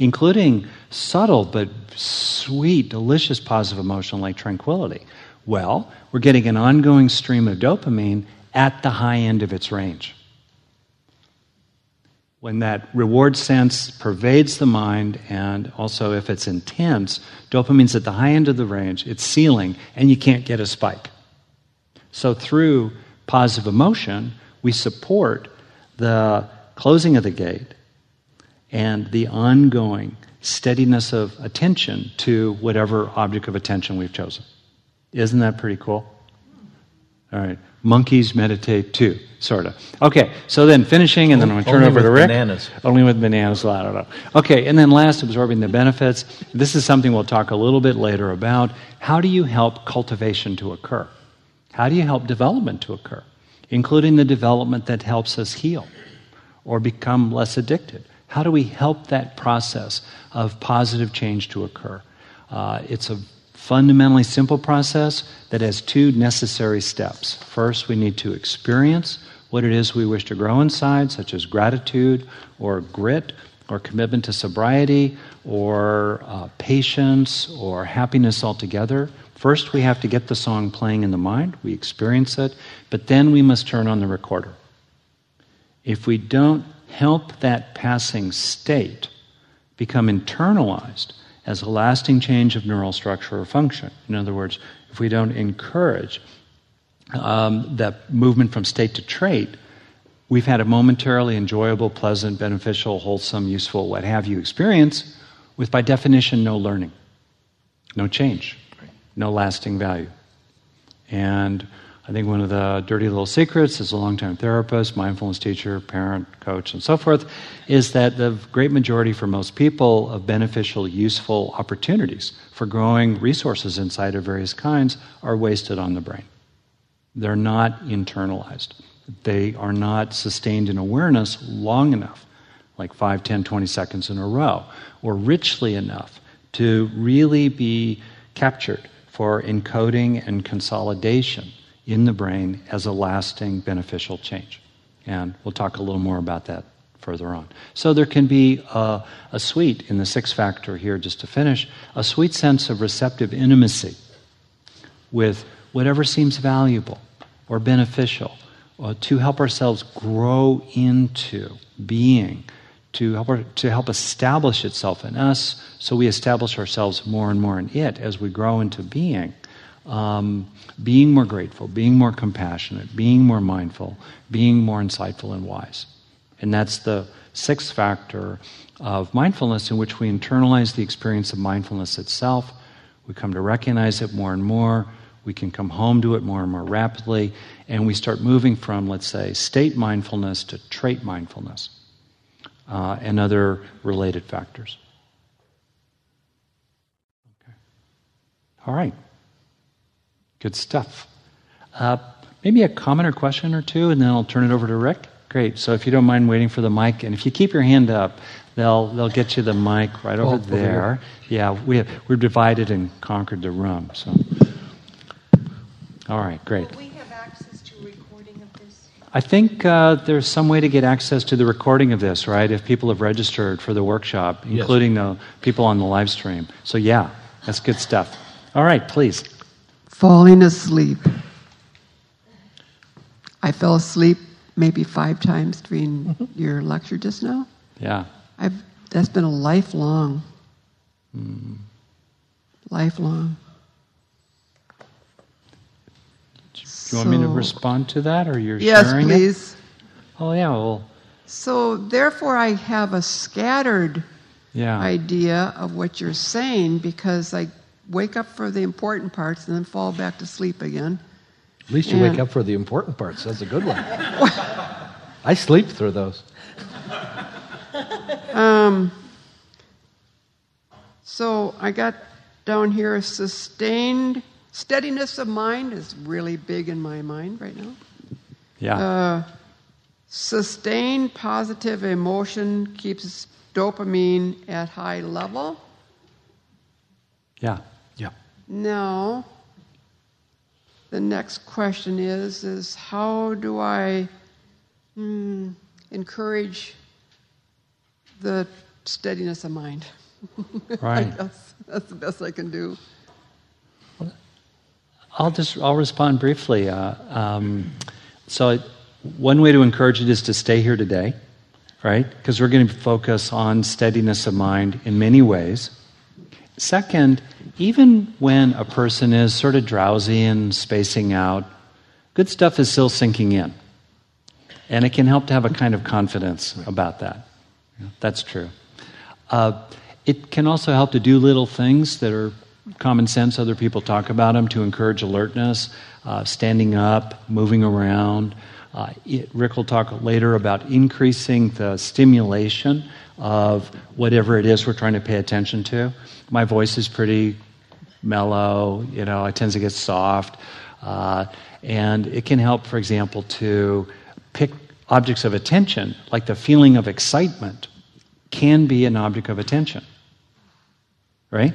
including subtle but sweet, delicious positive emotion like tranquility? Well, we're getting an ongoing stream of dopamine at the high end of its range. When that reward sense pervades the mind, and also if it's intense, dopamine's at the high end of the range, it's ceiling, and you can't get a spike. So, through positive emotion, we support the closing of the gate and the ongoing steadiness of attention to whatever object of attention we've chosen. Isn't that pretty cool? All right. Monkeys meditate too, sort of. Okay, so then finishing, and then I'm going to turn over to with Rick. bananas. Only with bananas, I don't know. Okay, and then last, absorbing the benefits. This is something we'll talk a little bit later about. How do you help cultivation to occur? How do you help development to occur? Including the development that helps us heal or become less addicted. How do we help that process of positive change to occur? Uh, it's a fundamentally simple process that has two necessary steps. First, we need to experience what it is we wish to grow inside, such as gratitude or grit or commitment to sobriety or uh, patience or happiness altogether. First, we have to get the song playing in the mind, we experience it, but then we must turn on the recorder. If we don't help that passing state become internalized as a lasting change of neural structure or function, in other words, if we don't encourage um, that movement from state to trait, we've had a momentarily enjoyable, pleasant, beneficial, wholesome, useful, what have you experience with, by definition, no learning, no change no lasting value. And I think one of the dirty little secrets as a longtime therapist, mindfulness teacher, parent, coach, and so forth, is that the great majority for most people of beneficial, useful opportunities for growing resources inside of various kinds are wasted on the brain. They're not internalized. They are not sustained in awareness long enough, like 5, 10, 20 seconds in a row, or richly enough to really be captured for encoding and consolidation in the brain as a lasting beneficial change. And we'll talk a little more about that further on. So there can be a, a sweet, in the sixth factor here, just to finish, a sweet sense of receptive intimacy with whatever seems valuable or beneficial uh, to help ourselves grow into being to help, to help establish itself in us so we establish ourselves more and more in it as we grow into being. Um, being more grateful, being more compassionate, being more mindful, being more insightful and wise. And that's the sixth factor of mindfulness in which we internalize the experience of mindfulness itself. We come to recognize it more and more. We can come home to it more and more rapidly. And we start moving from, let's say, state mindfulness to trait mindfulness uh, and other related factors. Okay. All right. Good stuff. Uh, maybe a comment or question or two, and then I'll turn it over to Rick. Great. So if you don't mind waiting for the mic, and if you keep your hand up, they'll they'll get you the mic right over Oh, over there. here. yeah, we have, we're divided and conquered the room. So, all right, great. Will we have access to a recording of this? I think uh, there's some way to get access to the recording of this, right? If people have registered for the workshop, Yes. including the people on the live stream. So, yeah, that's good stuff. All right, please. Falling asleep. I fell asleep maybe five times during your lecture just now. Yeah. I've, that's been a lifelong, lifelong. Do you want me to respond to that, or you're Yes, sharing it? Yes, please. Oh, yeah. Well, So therefore, I have a scattered Yeah. idea of what you're saying because I wake up for the important parts and then fall back to sleep again. At least you wake up for the important parts. That's a good one. [LAUGHS] I sleep through those. Um, so I got down here sustained steadiness of mind is really big in my mind right now. Yeah. Uh, sustained positive emotion keeps dopamine at high level. yeah. Yeah. Now, the next question is: is how do I hmm, encourage the steadiness of mind? [LAUGHS] Right. that's, that's the best I can do. I'll just I'll respond briefly. Uh, um, so, one way to encourage it is to stay here today, right? Because we're going to focus on steadiness of mind in many ways. Second, even when a person is sort of drowsy and spacing out, good stuff is still sinking in, and it can help to have a kind of confidence about that. That's true. Uh, it can also help to do little things that are common sense. Other people talk about them to encourage alertness, uh, standing up, moving around. Uh, it, Rick will talk later about increasing the stimulation of whatever it is we're trying to pay attention to. My voice is pretty mellow, you know, it tends to get soft. Uh, and it can help, for example, to pick objects of attention, like the feeling of excitement can be an object of attention. Right?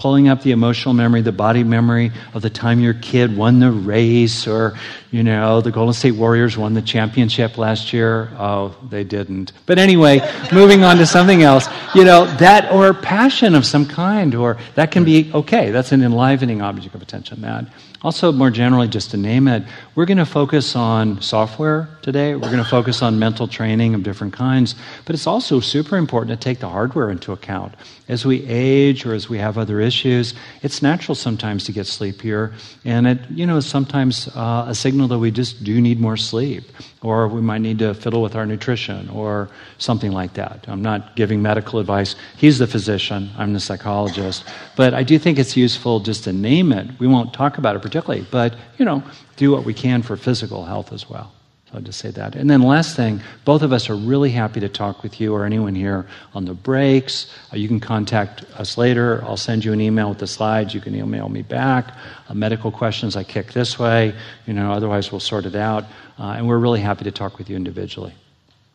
Pulling up the emotional memory, the body memory of the time your kid won the race, or, you know, the Golden State Warriors won the championship last year. Oh, they didn't. But anyway, [LAUGHS] moving on to something else, you know, that or passion of some kind, or that can be okay. That's an enlivening object of attention. That. Also, more generally, just to name it, we're going to focus on software today. We're going to focus on mental training of different kinds. But it's also super important to take the hardware into account. As we age or as we have other issues, it's natural sometimes to get sleepier. And it, you know, sometimes uh, a signal that we just do need more sleep. Or we might need to fiddle with our nutrition or something like that. I'm not giving medical advice. He's the physician, I'm the psychologist. But I do think it's useful just to name it. We won't talk about it particularly, but, you know, do what we can for physical health as well. So I'll just say that. And then last thing, both of us are really happy to talk with you or anyone here on the breaks. Uh, you can contact us later. I'll send you an email with the slides. You can email me back. Uh, medical questions I kick this way. You know, otherwise we'll sort it out. Uh, and we're really happy to talk with you individually.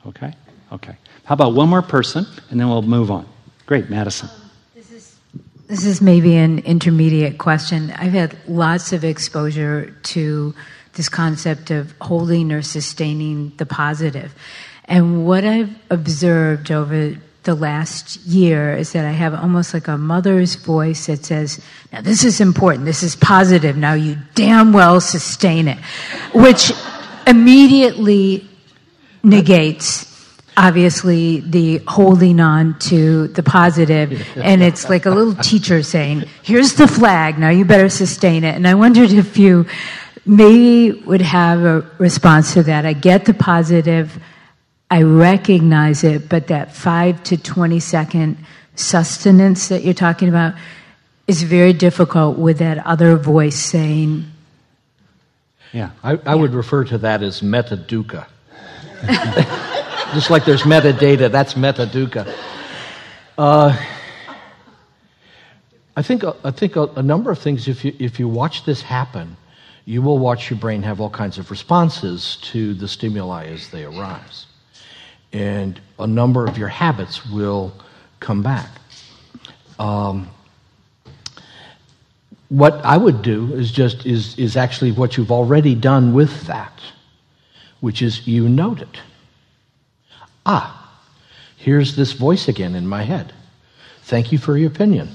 Okay? Okay. How about one more person, and then we'll move on. Great, Madison. This is maybe an intermediate question. I've had lots of exposure to this concept of holding or sustaining the positive. And what I've observed over the last year is that I have almost like a mother's voice that says, Now, this is important, this is positive, now you damn well sustain it, which immediately negates obviously the holding on to the positive [LAUGHS] and it's like a little teacher saying here's the flag now you better sustain it and i wondered if you maybe would have a response to that i get the positive i recognize it but that 5 to 20 second sustenance that you're talking about is very difficult with that other voice saying Yeah. I, I would refer to that as metadukkha. [LAUGHS] Just like there's metadata, that's metadukkha. Uh, I think, I think a, a number of things, if you, if you watch this happen, you will watch your brain have all kinds of responses to the stimuli as they arise. And a number of your habits will come back. Um, what I would do is just is, is actually what you've already done with that, which is you note it. Ah, here's this voice again in my head. Thank you for your opinion.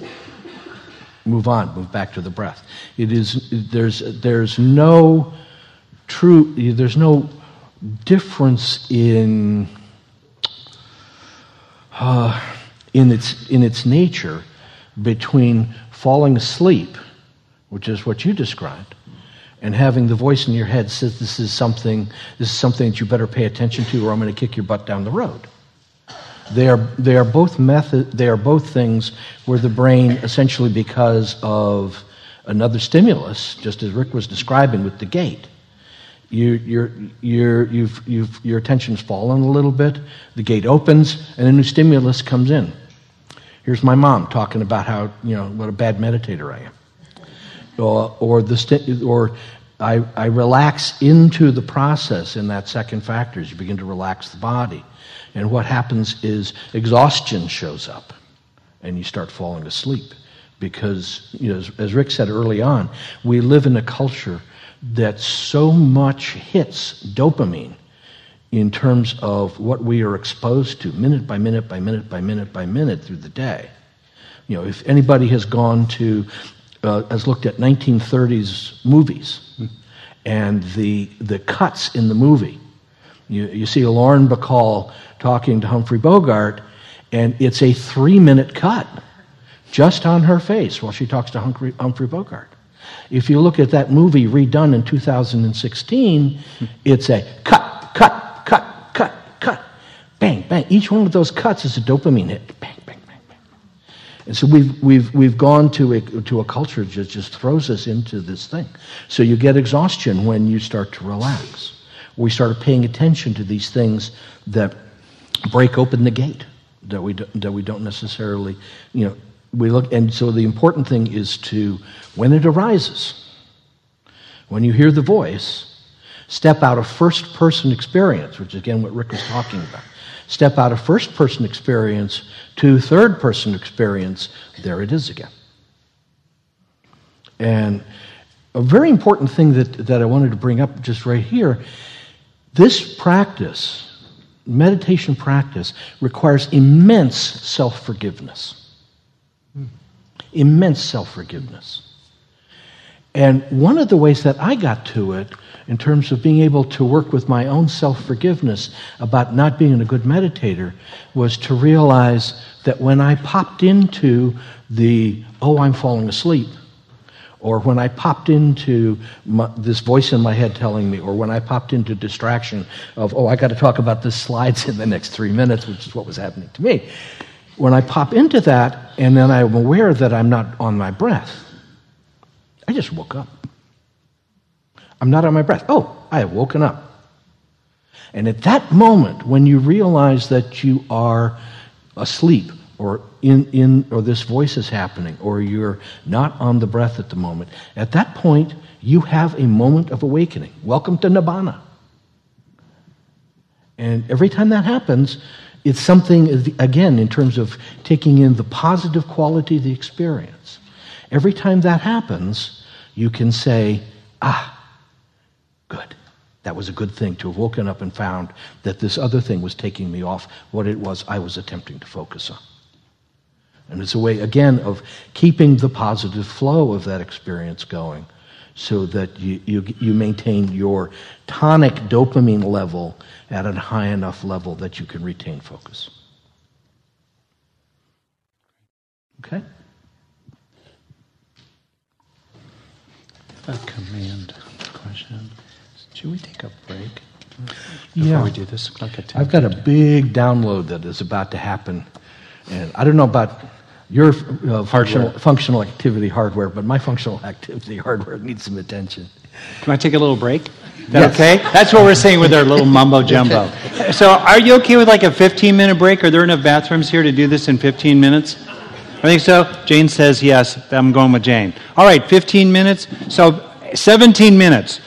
Move on, move back to the breath. It is there's there's no true there's no difference in uh, in its in its nature between falling asleep, which is what you described, and having the voice in your head says this is something this is something that you better pay attention to or I'm going to kick your butt down the road. They are, they are both method, they are both things where the brain essentially because of another stimulus, just as Rick was describing with the gate, you, your, your, you've, you've, your attention's fallen a little bit, the gate opens, and a new stimulus comes in. Here's my mom talking about how, you know, what a bad meditator I am. Or, or, the or I, I relax into the process in that second factor as you begin to relax the body. And what happens is exhaustion shows up and you start falling asleep. Because, you know, as, as Rick said early on, we live in a culture that so much hits dopamine in terms of what we are exposed to minute by minute by minute by minute by minute through the day. You know, if anybody has gone to, uh, has looked at 1930s movies and the, the cuts in the movie, you, you see Lauren Bacall talking to Humphrey Bogart, and it's a three minute cut just on her face while she talks to Humphrey, Humphrey Bogart. If you look at that movie redone in 2016, it's a cut, cut, cut, cut, cut, bang, bang. Each one of those cuts is a dopamine hit. Bang. And so we've, we've, we've gone to a, to a culture that just, throws us into this thing. So you get exhaustion when you start to relax. We start paying attention to these things that break open the gate that we, do, that we don't necessarily, you know, we look, and so the important thing is to, when it arises, when you hear the voice, step out of first person experience, which is again what Rick was talking about. Step out of first person experience to third person experience. There it is again. And a very important thing that, that I wanted to bring up just right here this practice meditation practice requires immense self forgiveness. Hmm. Immense self forgiveness. And one of the ways that I got to it, in terms of being able to work with my own self forgiveness about not being a good meditator, was to realize that when I popped into the, oh, I'm falling asleep, or when I popped into my, this voice in my head telling me, or when I popped into distraction of, oh, I got to talk about the slides in the next three minutes, which is what was happening to me. When I pop into that, and then I'm aware that I'm not on my breath, I just woke up. I'm not on my breath. Oh, I have woken up. And at that moment, when you realize that you are asleep, or in, in or this voice is happening or you're not on the breath at the moment at that point you have a moment of awakening welcome to nibbana and every time that happens it's something again in terms of taking in the positive quality of the experience every time that happens you can say ah good that was a good thing to have woken up and found that this other thing was taking me off what it was I was attempting to focus on. And it's a way, again, of keeping the positive flow of that experience going so that you, you, you maintain your tonic dopamine level at a high enough level that you can retain focus. Okay? A command question. Should we take a break before yeah. we do this? Like a I've got a big download that is about to happen. And I don't know about your uh, functional, functional activity hardware, but my functional [LAUGHS] activity hardware needs some attention. Can I take a little break? That Yes. okay? That's what we're saying with our little mumbo jumbo. [LAUGHS] So, are you okay with like a 15 minute break? Are there enough bathrooms here to do this in 15 minutes? I think so. Jane says yes. I'm going with Jane. All right, 15 minutes. So, 17 minutes.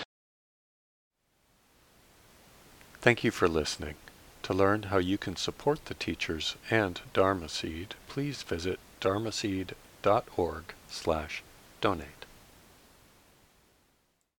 Thank you for listening. To learn how you can support the teachers and Dharma Seed, please visit dharmaseed.org slash donate.